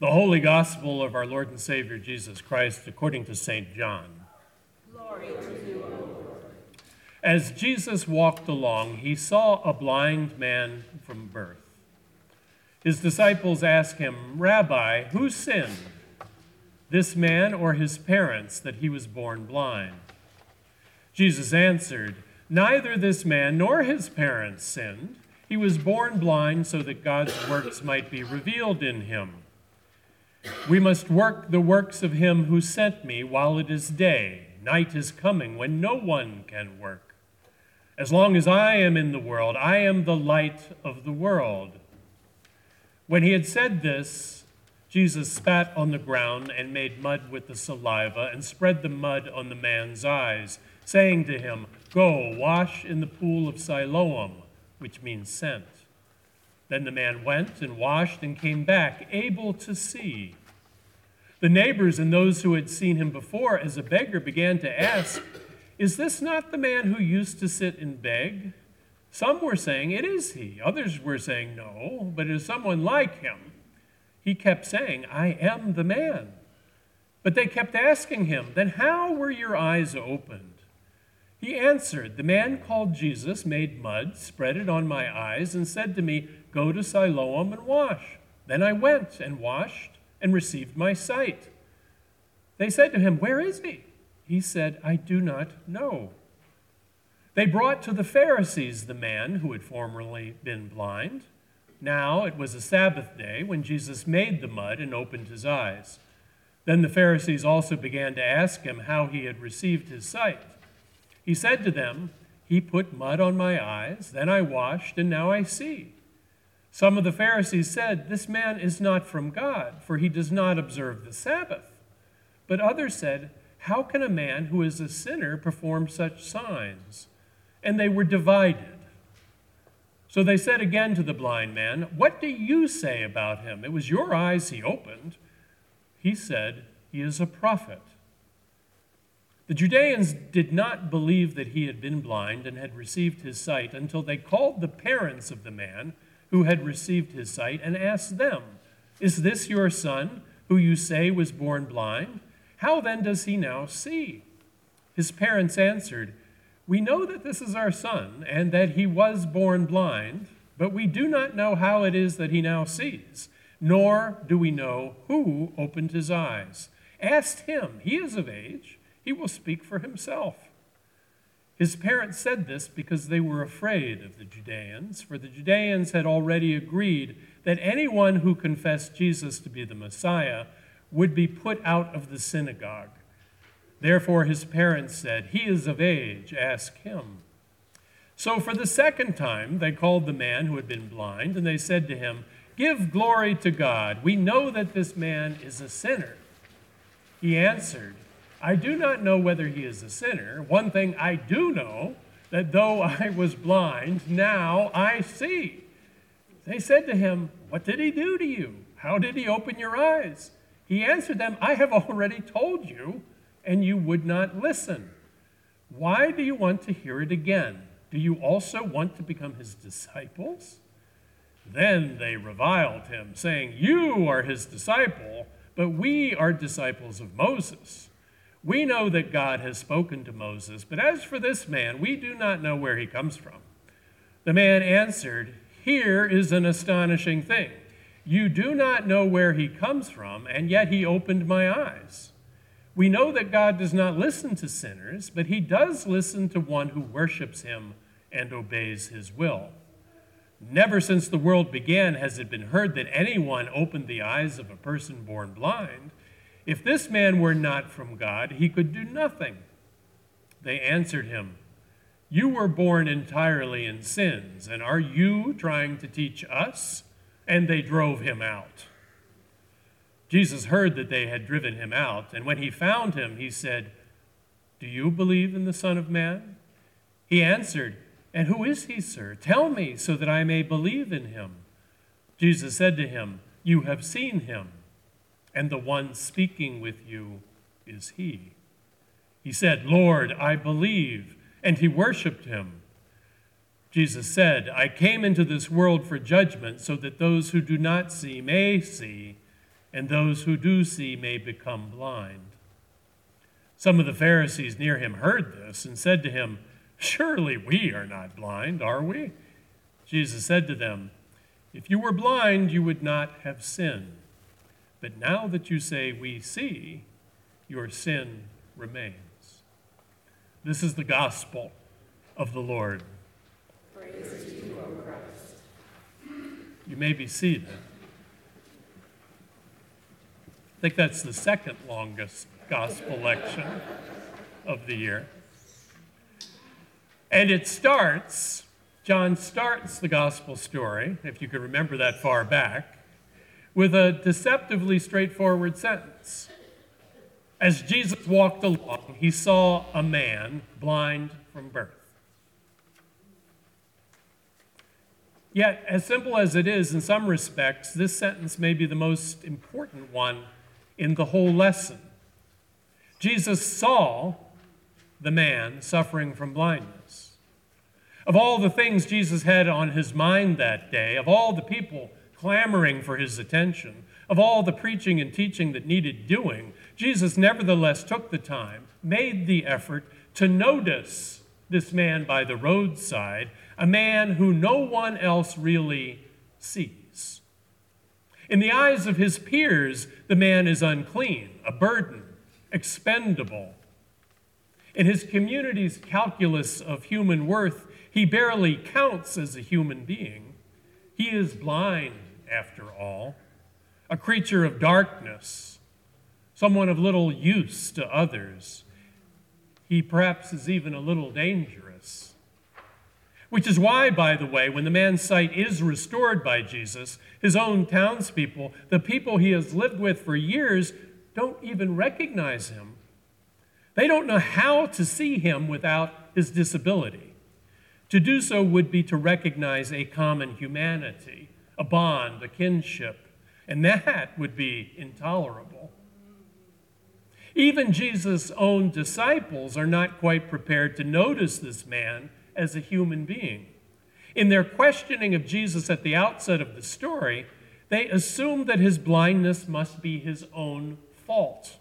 The Holy Gospel of our Lord and Savior Jesus Christ according to St. John. Glory to you, O Lord. As Jesus walked along, he saw a blind man from birth. His disciples asked him, Rabbi, who sinned, this man or his parents, that he was born blind? Jesus answered, Neither this man nor his parents sinned. He was born blind so that God's works might be revealed in him. We must work the works of him who sent me while it is day. Night is coming when no one can work. As long as I am in the world, I am the light of the world. When he had said this, Jesus spat on the ground and made mud with the saliva and spread the mud on the man's eyes, saying to him, Go, wash in the pool of Siloam, which means sent. Then the man went and washed and came back, able to see. The neighbors and those who had seen him before as a beggar began to ask, Is this not the man who used to sit and beg? Some were saying, It is he. Others were saying, No, but it is someone like him. He kept saying, I am the man. But they kept asking him, Then how were your eyes opened? He answered, The man called Jesus made mud, spread it on my eyes, and said to me, Go to Siloam and wash. Then I went and washed and received my sight. They said to him, Where is he? He said, I do not know. They brought to the Pharisees the man who had formerly been blind. Now it was a Sabbath day when Jesus made the mud and opened his eyes. Then the Pharisees also began to ask him how he had received his sight. He said to them, He put mud on my eyes, then I washed, and now I see. Some of the Pharisees said, This man is not from God, for he does not observe the Sabbath. But others said, How can a man who is a sinner perform such signs? And they were divided. So they said again to the blind man, What do you say about him? It was your eyes he opened. He said, He is a prophet. The Judeans did not believe that he had been blind and had received his sight until they called the parents of the man who had received his sight and asked them, Is this your son, who you say was born blind? How then does he now see? His parents answered, We know that this is our son, and that he was born blind, but we do not know how it is that he now sees, nor do we know who opened his eyes. Ask him, he is of age, he will speak for himself. His parents said this because they were afraid of the Judeans, for the Judeans had already agreed that anyone who confessed Jesus to be the Messiah would be put out of the synagogue. Therefore, his parents said, He is of age, ask him. So, for the second time, they called the man who had been blind, and they said to him, Give glory to God. We know that this man is a sinner. He answered, I do not know whether he is a sinner. One thing I do know that though I was blind, now I see. They said to him, What did he do to you? How did he open your eyes? He answered them, I have already told you, and you would not listen. Why do you want to hear it again? Do you also want to become his disciples? Then they reviled him, saying, You are his disciple, but we are disciples of Moses. We know that God has spoken to Moses, but as for this man, we do not know where he comes from. The man answered, Here is an astonishing thing. You do not know where he comes from, and yet he opened my eyes. We know that God does not listen to sinners, but he does listen to one who worships him and obeys his will. Never since the world began has it been heard that anyone opened the eyes of a person born blind. If this man were not from God, he could do nothing. They answered him, You were born entirely in sins, and are you trying to teach us? And they drove him out. Jesus heard that they had driven him out, and when he found him, he said, Do you believe in the Son of Man? He answered, And who is he, sir? Tell me, so that I may believe in him. Jesus said to him, You have seen him and the one speaking with you is he. He said, Lord, I believe, and he worshiped him. Jesus said, I came into this world for judgment so that those who do not see may see, and those who do see may become blind. Some of the Pharisees near him heard this and said to him, Surely we are not blind, are we? Jesus said to them, If you were blind, you would not have sinned. But now that you say, We see, your sin remains. This is the gospel of the Lord. Praise to you, O Christ. You may be seated. I think that's the second longest gospel lection of the year. And it starts, John starts the gospel story, if you can remember that far back, with a deceptively straightforward sentence. As Jesus walked along, he saw a man blind from birth. Yet, as simple as it is in some respects, this sentence may be the most important one in the whole lesson. Jesus saw the man suffering from blindness. Of all the things Jesus had on his mind that day, of all the people clamoring for his attention, of all the preaching and teaching that needed doing, Jesus nevertheless took the time, made the effort to notice this man by the roadside, a man who no one else really sees. In the eyes of his peers, the man is unclean, a burden, expendable. In his community's calculus of human worth, he barely counts as a human being. He is blind, after all, a creature of darkness, someone of little use to others. He perhaps is even a little dangerous. Which is why, by the way, when the man's sight is restored by Jesus, his own townspeople, the people he has lived with for years, don't even recognize him. They don't know how to see him without his disability. To do so would be to recognize a common humanity, a bond, a kinship, and that would be intolerable. Even Jesus' own disciples are not quite prepared to notice this man as a human being. In their questioning of Jesus at the outset of the story, they assume that his blindness must be his own fault.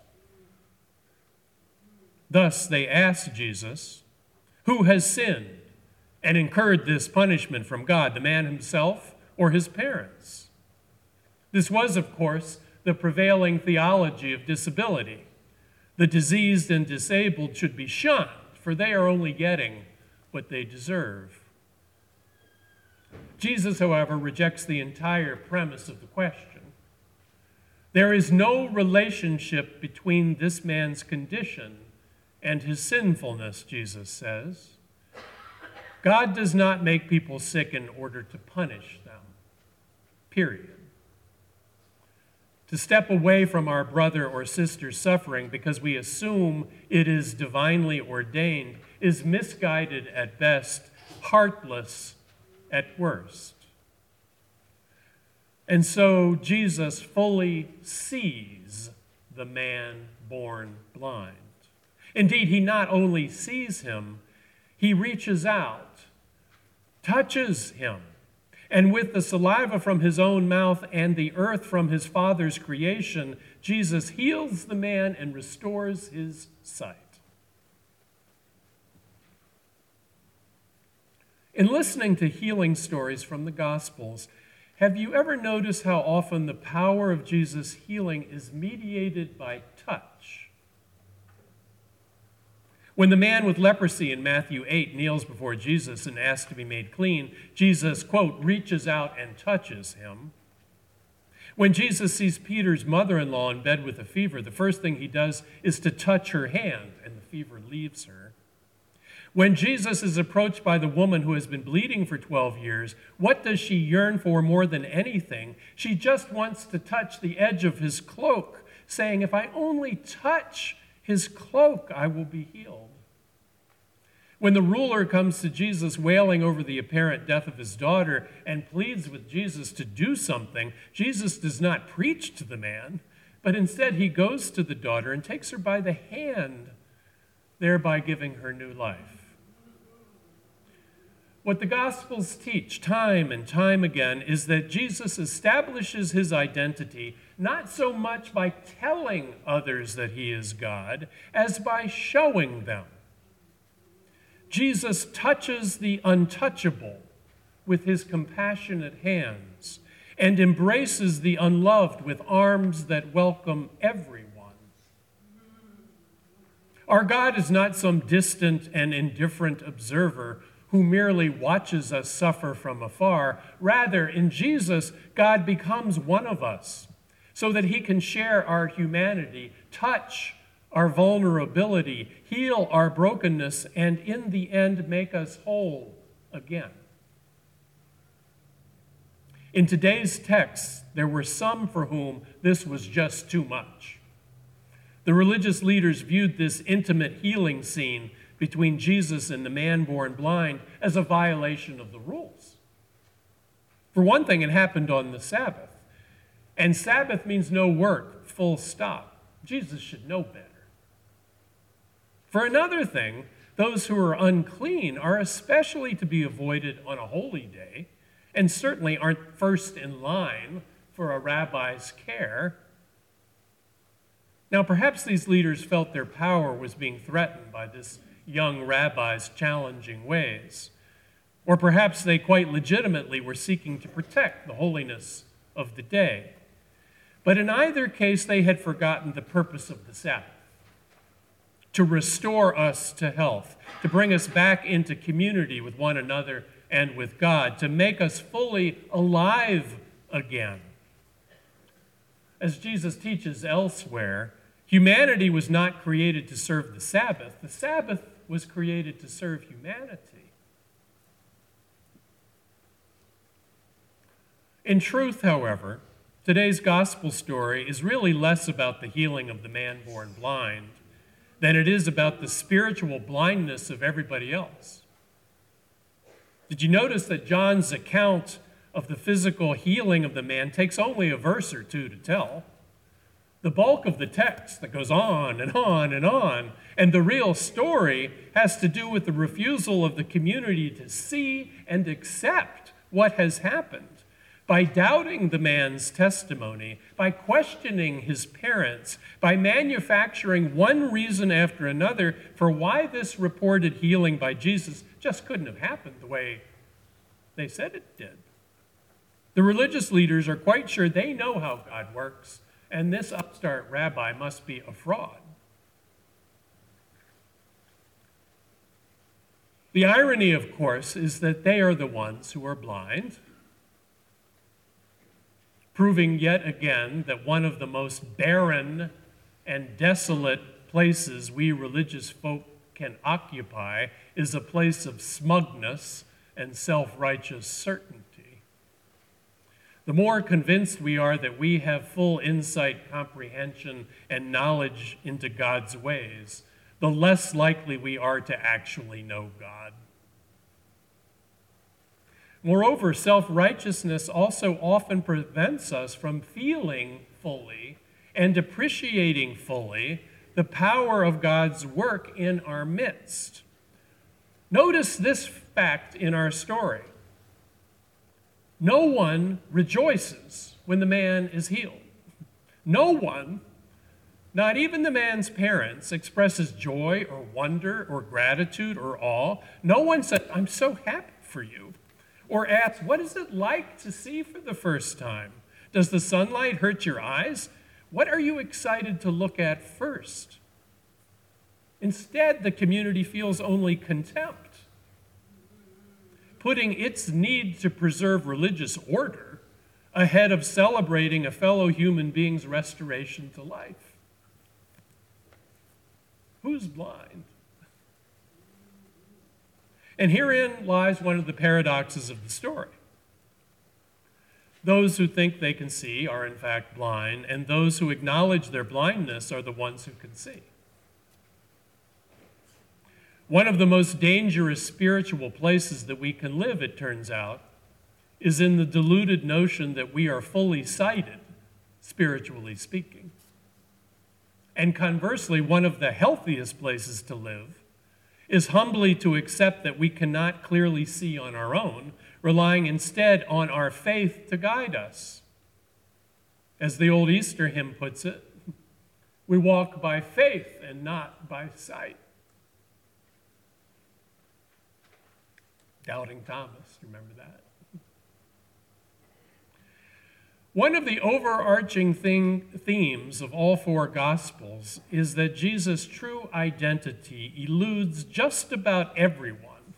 Thus, they ask Jesus, Who has sinned and incurred this punishment from God, the man himself or his parents? This was, of course, the prevailing theology of disability. The diseased and disabled should be shunned, for they are only getting what they deserve. Jesus, however, rejects the entire premise of the question. There is no relationship between this man's condition and his sinfulness, Jesus says. God does not make people sick in order to punish them, period. To step away from our brother or sister's suffering because we assume it is divinely ordained is misguided at best, heartless at worst. And so Jesus fully sees the man born blind. Indeed, he not only sees him, he reaches out, touches him, and with the saliva from his own mouth and the earth from his Father's creation, Jesus heals the man and restores his sight. In listening to healing stories from the Gospels, have you ever noticed how often the power of Jesus' healing is mediated by touch? When the man with leprosy in Matthew 8 kneels before Jesus and asks to be made clean, Jesus, quote, reaches out and touches him. When Jesus sees Peter's mother in law in bed with a fever, the first thing he does is to touch her hand, and the fever leaves her. When Jesus is approached by the woman who has been bleeding for 12 years, what does she yearn for more than anything? She just wants to touch the edge of his cloak, saying, If I only touch his cloak, I will be healed. When the ruler comes to Jesus wailing over the apparent death of his daughter and pleads with Jesus to do something, Jesus does not preach to the man, but instead he goes to the daughter and takes her by the hand, thereby giving her new life. What the Gospels teach time and time again is that Jesus establishes his identity not so much by telling others that he is God as by showing them. Jesus touches the untouchable with his compassionate hands and embraces the unloved with arms that welcome everyone. Our God is not some distant and indifferent observer who merely watches us suffer from afar. Rather, in Jesus, God becomes one of us so that he can share our humanity, touch our vulnerability, heal our brokenness, and in the end, make us whole again. In today's text, there were some for whom this was just too much. The religious leaders viewed this intimate healing scene between Jesus and the man born blind as a violation of the rules. For one thing, it happened on the Sabbath. And Sabbath means no work, full stop. Jesus should know better. For another thing, those who are unclean are especially to be avoided on a holy day, and certainly aren't first in line for a rabbi's care. Now, perhaps these leaders felt their power was being threatened by this young rabbi's challenging ways. Or perhaps they quite legitimately were seeking to protect the holiness of the day. But in either case, they had forgotten the purpose of the Sabbath to restore us to health, to bring us back into community with one another and with God, to make us fully alive again. As Jesus teaches elsewhere, humanity was not created to serve the Sabbath, the Sabbath was created to serve humanity. In truth, however, today's gospel story is really less about the healing of the man born blind than it is about the spiritual blindness of everybody else. Did you notice that John's account of the physical healing of the man takes only a verse or two to tell? the bulk of the text that goes on and on and on. And the real story has to do with the refusal of the community to see and accept what has happened. By doubting the man's testimony, by questioning his parents, by manufacturing one reason after another for why this reported healing by Jesus just couldn't have happened the way they said it did. The religious leaders are quite sure they know how God works and this upstart rabbi must be a fraud. The irony, of course, is that they are the ones who are blind, proving yet again that one of the most barren and desolate places we religious folk can occupy is a place of smugness and self righteous certainty. The more convinced we are that we have full insight, comprehension, and knowledge into God's ways, the less likely we are to actually know God. Moreover, self righteousness also often prevents us from feeling fully and appreciating fully the power of God's work in our midst. Notice this fact in our story. No one rejoices when the man is healed. No one, not even the man's parents, expresses joy or wonder or gratitude or awe. No one says, I'm so happy for you. Or asks, What is it like to see for the first time? Does the sunlight hurt your eyes? What are you excited to look at first? Instead, the community feels only contempt putting its need to preserve religious order ahead of celebrating a fellow human being's restoration to life. Who's blind? And herein lies one of the paradoxes of the story. Those who think they can see are in fact blind, and those who acknowledge their blindness are the ones who can see. One of the most dangerous spiritual places that we can live, it turns out, is in the deluded notion that we are fully sighted, spiritually speaking. And conversely, one of the healthiest places to live is humbly to accept that we cannot clearly see on our own, relying instead on our faith to guide us. As the old Easter hymn puts it, we walk by faith and not by sight. Doubting Thomas, remember that? One of the overarching thing, themes of all four Gospels is that Jesus' true identity eludes just about everyone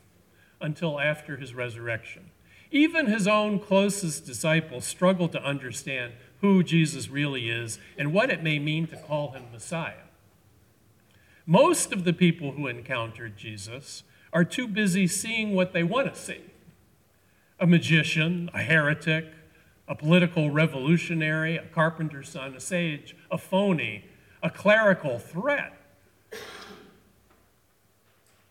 until after his resurrection. Even his own closest disciples struggle to understand who Jesus really is and what it may mean to call him Messiah. Most of the people who encountered Jesus are too busy seeing what they want to see a magician, a heretic, a political revolutionary, a carpenter's son, a sage, a phony, a clerical threat.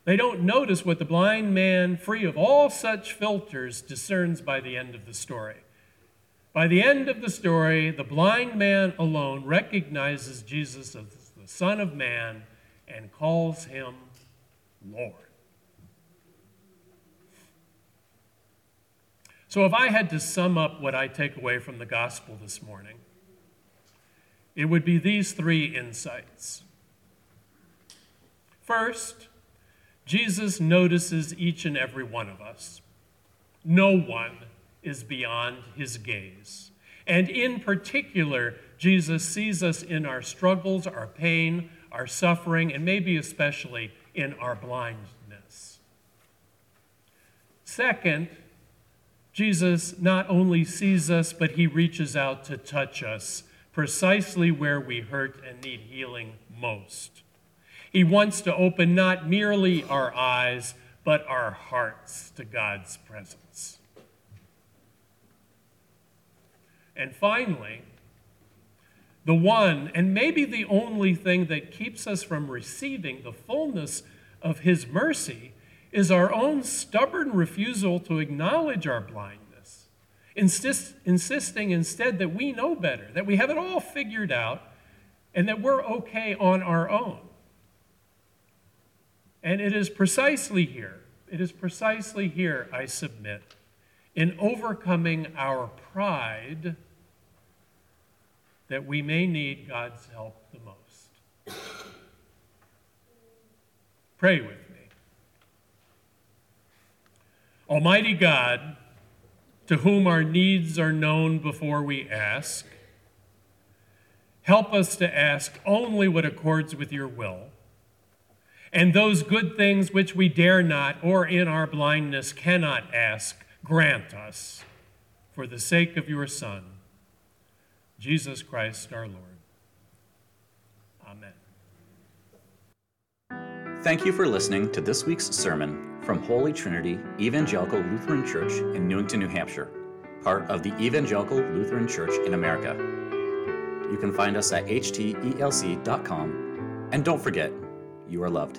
They don't notice what the blind man, free of all such filters, discerns by the end of the story. By the end of the story, the blind man alone recognizes Jesus as the Son of Man and calls him Lord. So, if I had to sum up what I take away from the gospel this morning, it would be these three insights. First, Jesus notices each and every one of us. No one is beyond his gaze. And in particular, Jesus sees us in our struggles, our pain, our suffering, and maybe especially in our blindness. Second, Jesus not only sees us, but he reaches out to touch us precisely where we hurt and need healing most. He wants to open not merely our eyes, but our hearts to God's presence. And finally, the one, and maybe the only thing that keeps us from receiving the fullness of His mercy is our own stubborn refusal to acknowledge our blindness, insist, insisting instead that we know better, that we have it all figured out, and that we're okay on our own. And it is precisely here, it is precisely here, I submit, in overcoming our pride that we may need God's help the most. Pray with me. Almighty God, to whom our needs are known before we ask, help us to ask only what accords with your will. And those good things which we dare not, or in our blindness cannot ask, grant us for the sake of your Son, Jesus Christ our Lord. Amen. Thank you for listening to this week's sermon from Holy Trinity Evangelical Lutheran Church in Newington, New Hampshire, part of the Evangelical Lutheran Church in America. You can find us at hteLC.com, and don't forget, you are loved.